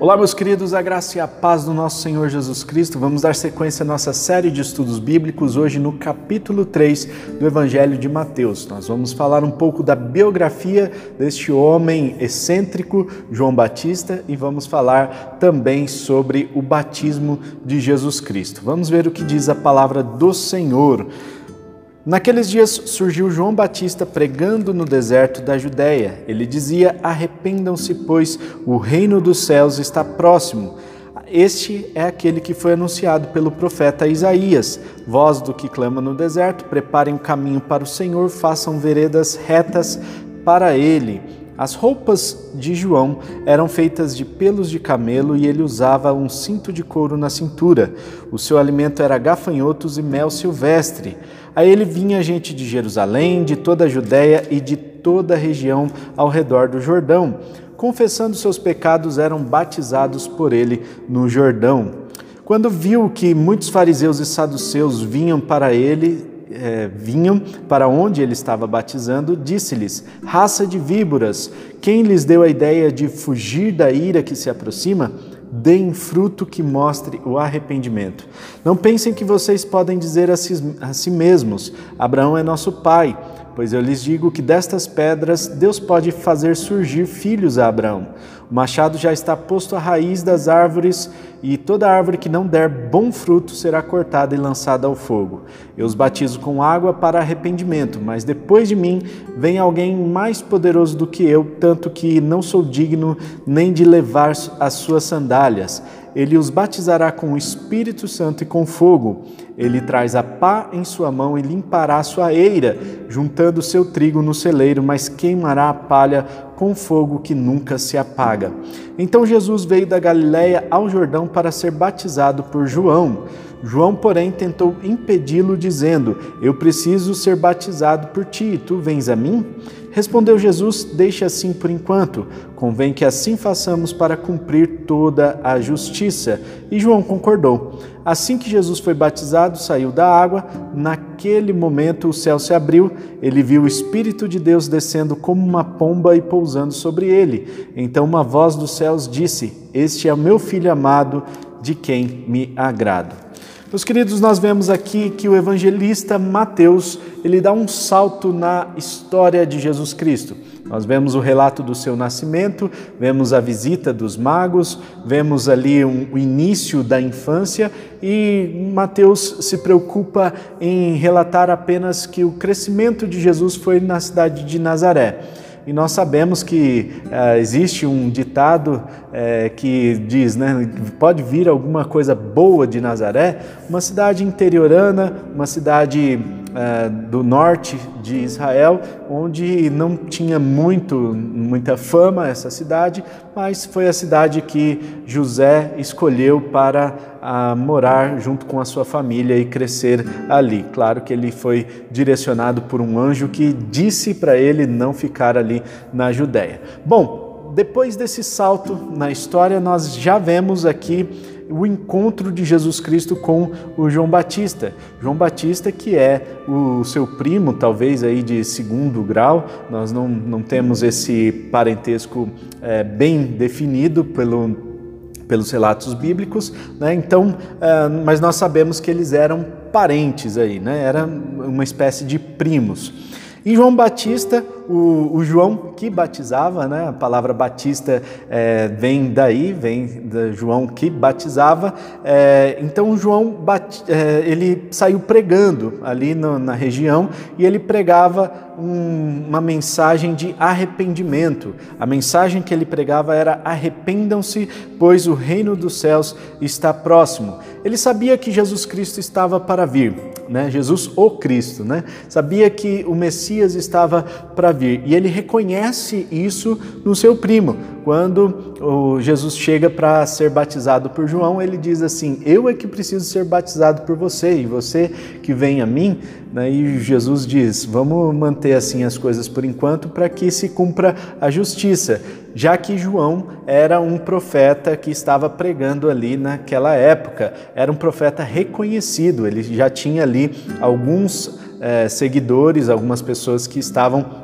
Olá, meus queridos, a graça e a paz do nosso Senhor Jesus Cristo. Vamos dar sequência à nossa série de estudos bíblicos hoje no capítulo 3 do Evangelho de Mateus. Nós vamos falar um pouco da biografia deste homem excêntrico, João Batista, e vamos falar também sobre o batismo de Jesus Cristo. Vamos ver o que diz a palavra do Senhor. Naqueles dias surgiu João Batista pregando no deserto da Judéia. Ele dizia: Arrependam-se, pois o reino dos céus está próximo. Este é aquele que foi anunciado pelo profeta Isaías. Voz do que clama no deserto: Preparem o caminho para o Senhor, façam veredas retas para ele. As roupas de João eram feitas de pelos de camelo e ele usava um cinto de couro na cintura. O seu alimento era gafanhotos e mel silvestre. A ele vinha gente de Jerusalém, de toda a Judéia e de toda a região ao redor do Jordão. Confessando seus pecados, eram batizados por ele no Jordão. Quando viu que muitos fariseus e saduceus vinham para ele, é, vinham para onde ele estava batizando, disse-lhes: Raça de víboras, quem lhes deu a ideia de fugir da ira que se aproxima? Deem fruto que mostre o arrependimento. Não pensem que vocês podem dizer a si, a si mesmos: Abraão é nosso pai. Pois eu lhes digo que destas pedras Deus pode fazer surgir filhos a Abraão. O machado já está posto à raiz das árvores, e toda árvore que não der bom fruto será cortada e lançada ao fogo. Eu os batizo com água para arrependimento, mas depois de mim vem alguém mais poderoso do que eu, tanto que não sou digno nem de levar as suas sandálias. Ele os batizará com o Espírito Santo e com fogo. Ele traz a pá em sua mão e limpará sua eira, juntando seu trigo no celeiro, mas queimará a palha com fogo que nunca se apaga. Então Jesus veio da Galiléia ao Jordão para ser batizado por João. João, porém, tentou impedi-lo, dizendo: Eu preciso ser batizado por ti, tu vens a mim? Respondeu Jesus: Deixe assim por enquanto. Convém que assim façamos para cumprir toda a justiça. E João concordou. Assim que Jesus foi batizado, saiu da água. Naquele momento o céu se abriu. Ele viu o Espírito de Deus descendo como uma pomba e pousando sobre ele. Então uma voz dos céus disse: Este é o meu filho amado, de quem me agrado. Meus queridos, nós vemos aqui que o evangelista Mateus, ele dá um salto na história de Jesus Cristo. Nós vemos o relato do seu nascimento, vemos a visita dos magos, vemos ali um, o início da infância e Mateus se preocupa em relatar apenas que o crescimento de Jesus foi na cidade de Nazaré. E nós sabemos que uh, existe um ditado uh, que diz, né, pode vir alguma coisa boa de Nazaré, uma cidade interiorana, uma cidade uh, do norte de Israel, onde não tinha muito, muita fama essa cidade, mas foi a cidade que José escolheu para uh, morar junto com a sua família e crescer ali. Claro que ele foi direcionado por um anjo que disse para ele não ficar ali na Judéia. Bom, depois desse salto na história, nós já vemos aqui o encontro de Jesus Cristo com o João Batista. João Batista, que é o seu primo, talvez aí de segundo grau, nós não, não temos esse parentesco é, bem definido pelo pelos relatos bíblicos, né? então, é, mas nós sabemos que eles eram parentes aí, né? era uma espécie de primos. E João Batista, o, o, João que batizava, né? a palavra batista é, vem daí, vem de João que batizava. É, então João bat, é, ele saiu pregando ali no, na região e ele pregava um, uma mensagem de arrependimento. A mensagem que ele pregava era arrependam-se, pois o reino dos céus está próximo. Ele sabia que Jesus Cristo estava para vir né? Jesus o Cristo, né? Sabia que o Messias estava para vir e ele reconhece isso no seu primo. Quando Jesus chega para ser batizado por João, ele diz assim: Eu é que preciso ser batizado por você e você que vem a mim. Né? E Jesus diz: Vamos manter assim as coisas por enquanto para que se cumpra a justiça já que João era um profeta que estava pregando ali naquela época, era um profeta reconhecido, ele já tinha ali alguns é, seguidores, algumas pessoas que estavam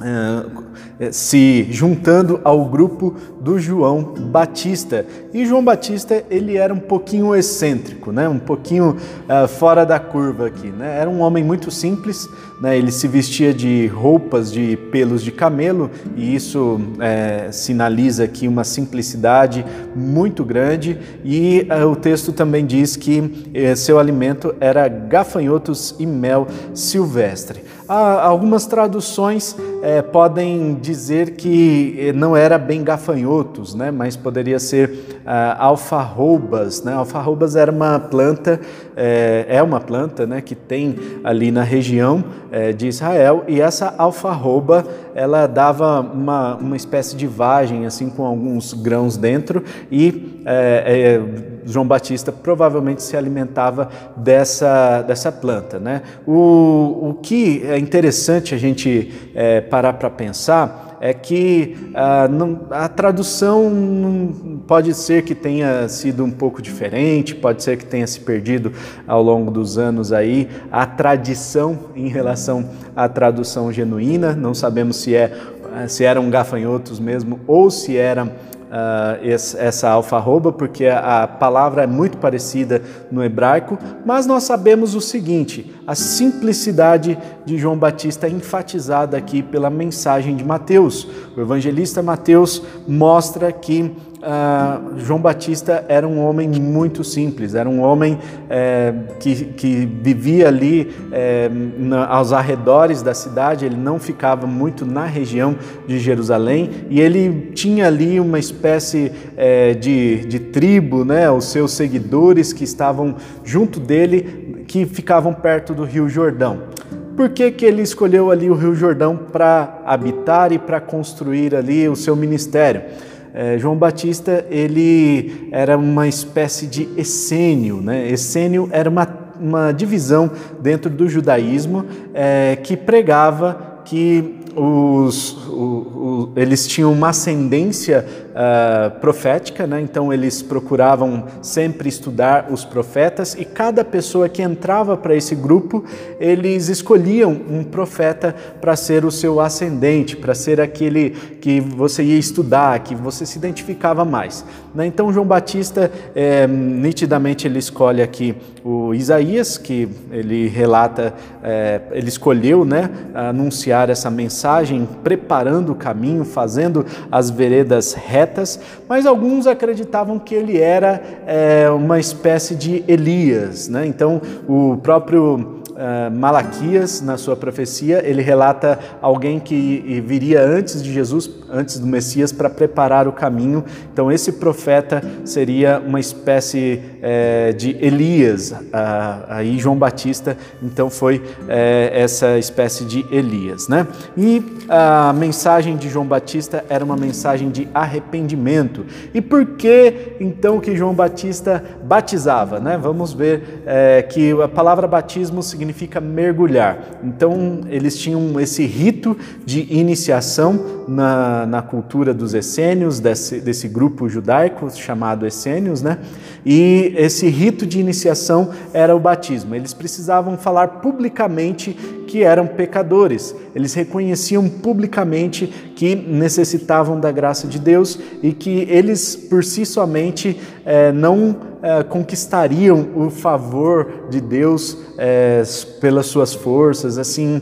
é, se juntando ao grupo do João Batista. E João Batista ele era um pouquinho excêntrico, né? um pouquinho uh, fora da curva aqui. Né? Era um homem muito simples, né? ele se vestia de roupas de pelos de camelo e isso é, sinaliza aqui uma simplicidade muito grande. E uh, o texto também diz que uh, seu alimento era gafanhotos e mel silvestre. Há algumas traduções é, podem dizer que eh, não era bem gafanhotos, né, mas poderia ser ah, alfarrobas. Né? Alfarrobas era uma planta, é, é, uma planta né, que tem ali na região é, de Israel e essa alfarroba ela dava uma, uma espécie de vagem assim com alguns grãos dentro e João Batista provavelmente se alimentava dessa, dessa planta. Né? O, o que é interessante a gente é, parar para pensar é que ah, não, a tradução pode ser que tenha sido um pouco diferente, pode ser que tenha se perdido ao longo dos anos aí a tradição em relação à tradução genuína. Não sabemos se, é, se eram gafanhotos mesmo ou se eram uh, essa alfarroba, porque a palavra é muito parecida no hebraico, mas nós sabemos o seguinte: a simplicidade de João Batista é enfatizada aqui pela mensagem de Mateus. O evangelista Mateus mostra que Uh, João Batista era um homem muito simples, era um homem é, que, que, vivia ali é, na, aos arredores da cidade, ele não ficava muito na região de Jerusalém e ele tinha ali uma espécie é, de, de tribo, né, os seus seguidores que estavam junto dele, que ficavam perto do Rio Jordão. Por que, que ele escolheu ali o Rio Jordão para habitar e para construir ali o seu ministério? É, João Batista ele era uma espécie de essênio, né? Essênio era uma, uma divisão dentro do judaísmo é, que pregava que os, o, o, eles tinham uma ascendência uh, profética, né? então eles procuravam sempre estudar os profetas e cada pessoa que entrava para esse grupo, eles escolhiam um profeta para ser o seu ascendente, para ser aquele que você ia estudar, que você se identificava mais. Né? Então João Batista, é, nitidamente ele escolhe aqui o Isaías, que ele relata, é, ele escolheu né, anunciar essa mensagem, preparando o caminho, fazendo as veredas retas, mas alguns acreditavam que ele era é, uma espécie de Elias. Né? Então o próprio uh, Malaquias, na sua profecia, ele relata alguém que viria antes de Jesus, antes do Messias, para preparar o caminho. Então, esse profeta seria uma espécie uh, de Elias. Uh, aí, João Batista, então, foi eh, essa espécie de Elias. Né? E a mensagem de João Batista era uma mensagem de arrependimento. E por que, então, que João Batista batizava? Né? Vamos ver eh, que a palavra batismo significa significa mergulhar. Então, eles tinham esse rito de iniciação na, na cultura dos essênios, desse, desse grupo judaico chamado essênios, né? E esse rito de iniciação era o batismo. Eles precisavam falar publicamente que eram pecadores. Eles reconheciam publicamente que necessitavam da graça de Deus e que eles por si somente eh, não eh, conquistariam o favor de Deus eh, pelas suas forças, assim,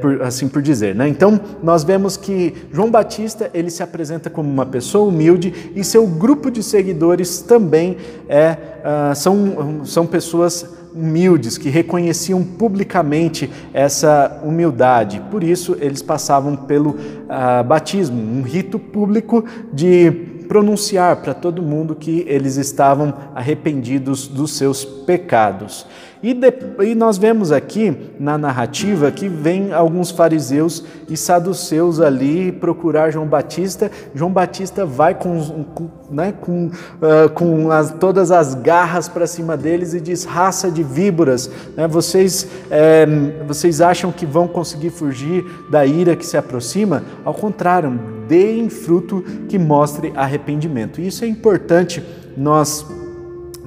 por, assim por dizer. Né? Então nós vemos que João Batista ele se apresenta como uma pessoa humilde e seu grupo de seguidores também é, uh, são, são pessoas humildes, que reconheciam publicamente essa humildade. Por isso, eles passavam pelo uh, batismo, um rito público de pronunciar para todo mundo que eles estavam arrependidos dos seus pecados. E, de, e, nós vemos aqui na narrativa que vem alguns fariseus e saduceus ali procurar João Batista. João Batista vai com, com, né, com, uh, com as, todas as garras para cima deles e diz: raça de víboras, né, vocês, é, vocês acham que vão conseguir fugir da ira que se aproxima? Ao contrário, deem fruto que mostre arrependimento. Isso é importante nós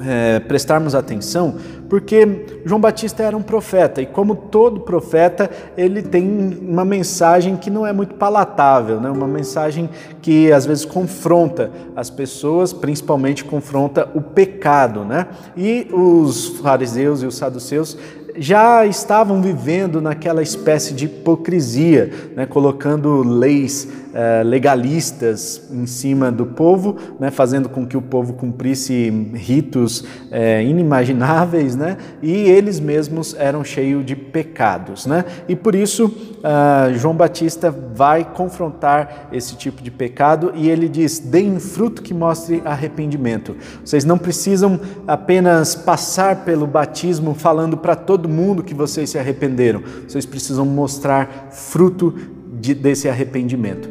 é, prestarmos atenção, Porque João Batista era um profeta e, como todo profeta, ele tem uma mensagem que não é muito palatável, né? uma mensagem que às vezes confronta as pessoas, principalmente confronta o pecado. Né? E os fariseus e os saduceus já estavam vivendo naquela espécie de hipocrisia, né, colocando leis legalistas em cima do povo, né, fazendo com que o povo cumprisse ritos eh, inimagináveis, né, e eles mesmos eram cheios de pecados. Né, e por isso ah, João Batista vai confrontar esse tipo de pecado e ele diz: deem fruto que mostre arrependimento. Vocês não precisam apenas passar pelo batismo falando para todo mundo que vocês se arrependeram. Vocês precisam mostrar fruto de, desse arrependimento.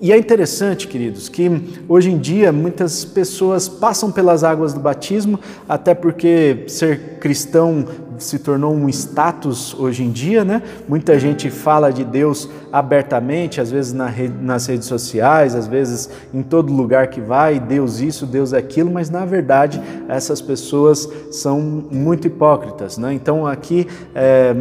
E é interessante, queridos, que hoje em dia muitas pessoas passam pelas águas do batismo, até porque ser cristão se tornou um status hoje em dia, né? Muita gente fala de Deus abertamente, às vezes na nas redes sociais, às vezes em todo lugar que vai, Deus isso, Deus aquilo, mas na verdade essas pessoas são muito hipócritas, né? Então aqui é,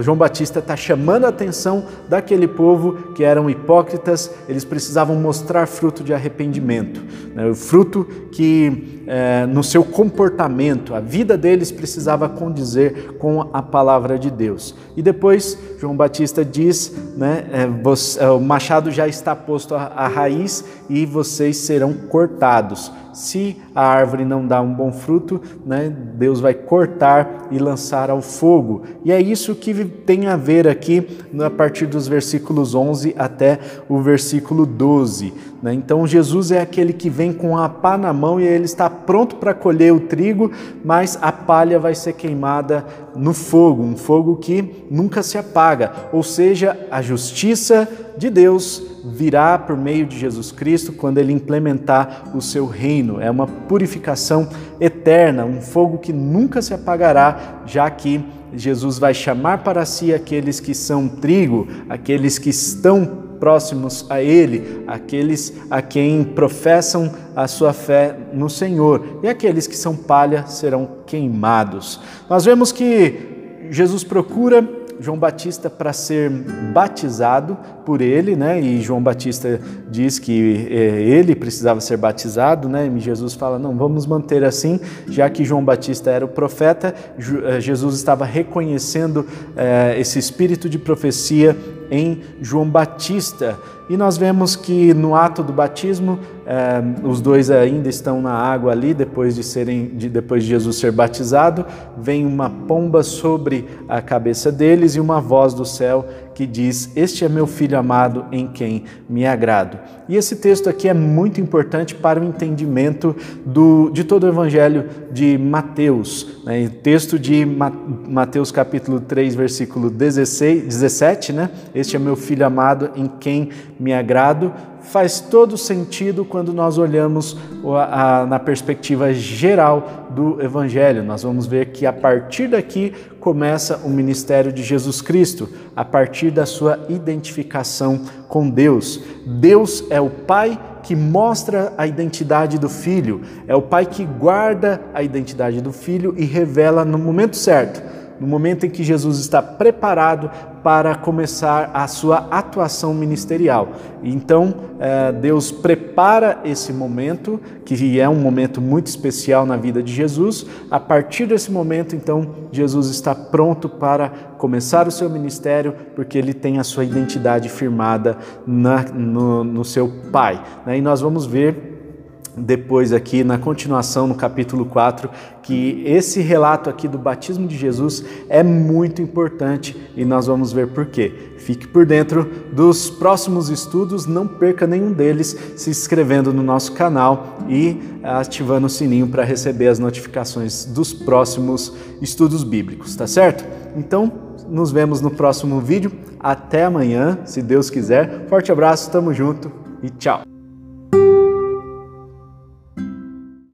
João Batista está chamando a atenção daquele povo que eram hipócritas, eles precisavam mostrar fruto de arrependimento, né? o fruto que é, no seu comportamento, a vida deles precisava condizer com a palavra de Deus. E depois João Batista diz, né, é, você, é, o machado já está posto à, à raiz e vocês serão cortados. Se a árvore não dá um bom fruto, né, Deus vai cortar e lançar ao fogo. E é isso que tem a ver aqui a partir dos versículos 11 até o versículo 12. Né? Então Jesus é aquele que vem com a pá na mão e ele está pronto para colher o trigo, mas a palha vai ser queimada no fogo, um fogo que nunca se apaga. Ou seja, a justiça de Deus virá por meio de Jesus Cristo quando ele implementar o seu reino. É uma purificação eterna, um fogo que nunca se apagará, já que Jesus vai chamar para si aqueles que são trigo, aqueles que estão próximos a Ele, aqueles a quem professam a sua fé no Senhor, e aqueles que são palha serão queimados. Nós vemos que Jesus procura João Batista para ser batizado por ele, né? E João Batista diz que é, ele precisava ser batizado, né? E Jesus fala: não, vamos manter assim, já que João Batista era o profeta, eh, Jesus estava reconhecendo é, esse espírito de profecia em João Batista. E nós vemos que no ato do batismo, eh, os dois ainda estão na água ali, depois de, serem, de, depois de Jesus ser batizado, vem uma pomba sobre a cabeça deles e uma voz do céu que diz: Este é meu filho amado em quem me agrado. E esse texto aqui é muito importante para o entendimento do, de todo o evangelho de Mateus. Né? O texto de Mateus, capítulo 3, versículo 16, 17, né? Este é meu filho amado em quem me agrado faz todo sentido quando nós olhamos a, a, na perspectiva geral do Evangelho. Nós vamos ver que a partir daqui começa o ministério de Jesus Cristo, a partir da sua identificação com Deus. Deus é o Pai que mostra a identidade do filho, é o Pai que guarda a identidade do filho e revela no momento certo no momento em que Jesus está preparado para começar a sua atuação ministerial. Então, eh, Deus prepara esse momento, que é um momento muito especial na vida de Jesus. A partir desse momento, então, Jesus está pronto para começar o seu ministério, porque ele tem a sua identidade firmada na, no, no seu Pai. Né? E nós vamos ver depois aqui na continuação no capítulo 4 que esse relato aqui do batismo de Jesus é muito importante e nós vamos ver por quê. Fique por dentro dos próximos estudos, não perca nenhum deles se inscrevendo no nosso canal e ativando o sininho para receber as notificações dos próximos estudos bíblicos, tá certo? Então, nos vemos no próximo vídeo. Até amanhã, se Deus quiser. Forte abraço, tamo junto e tchau.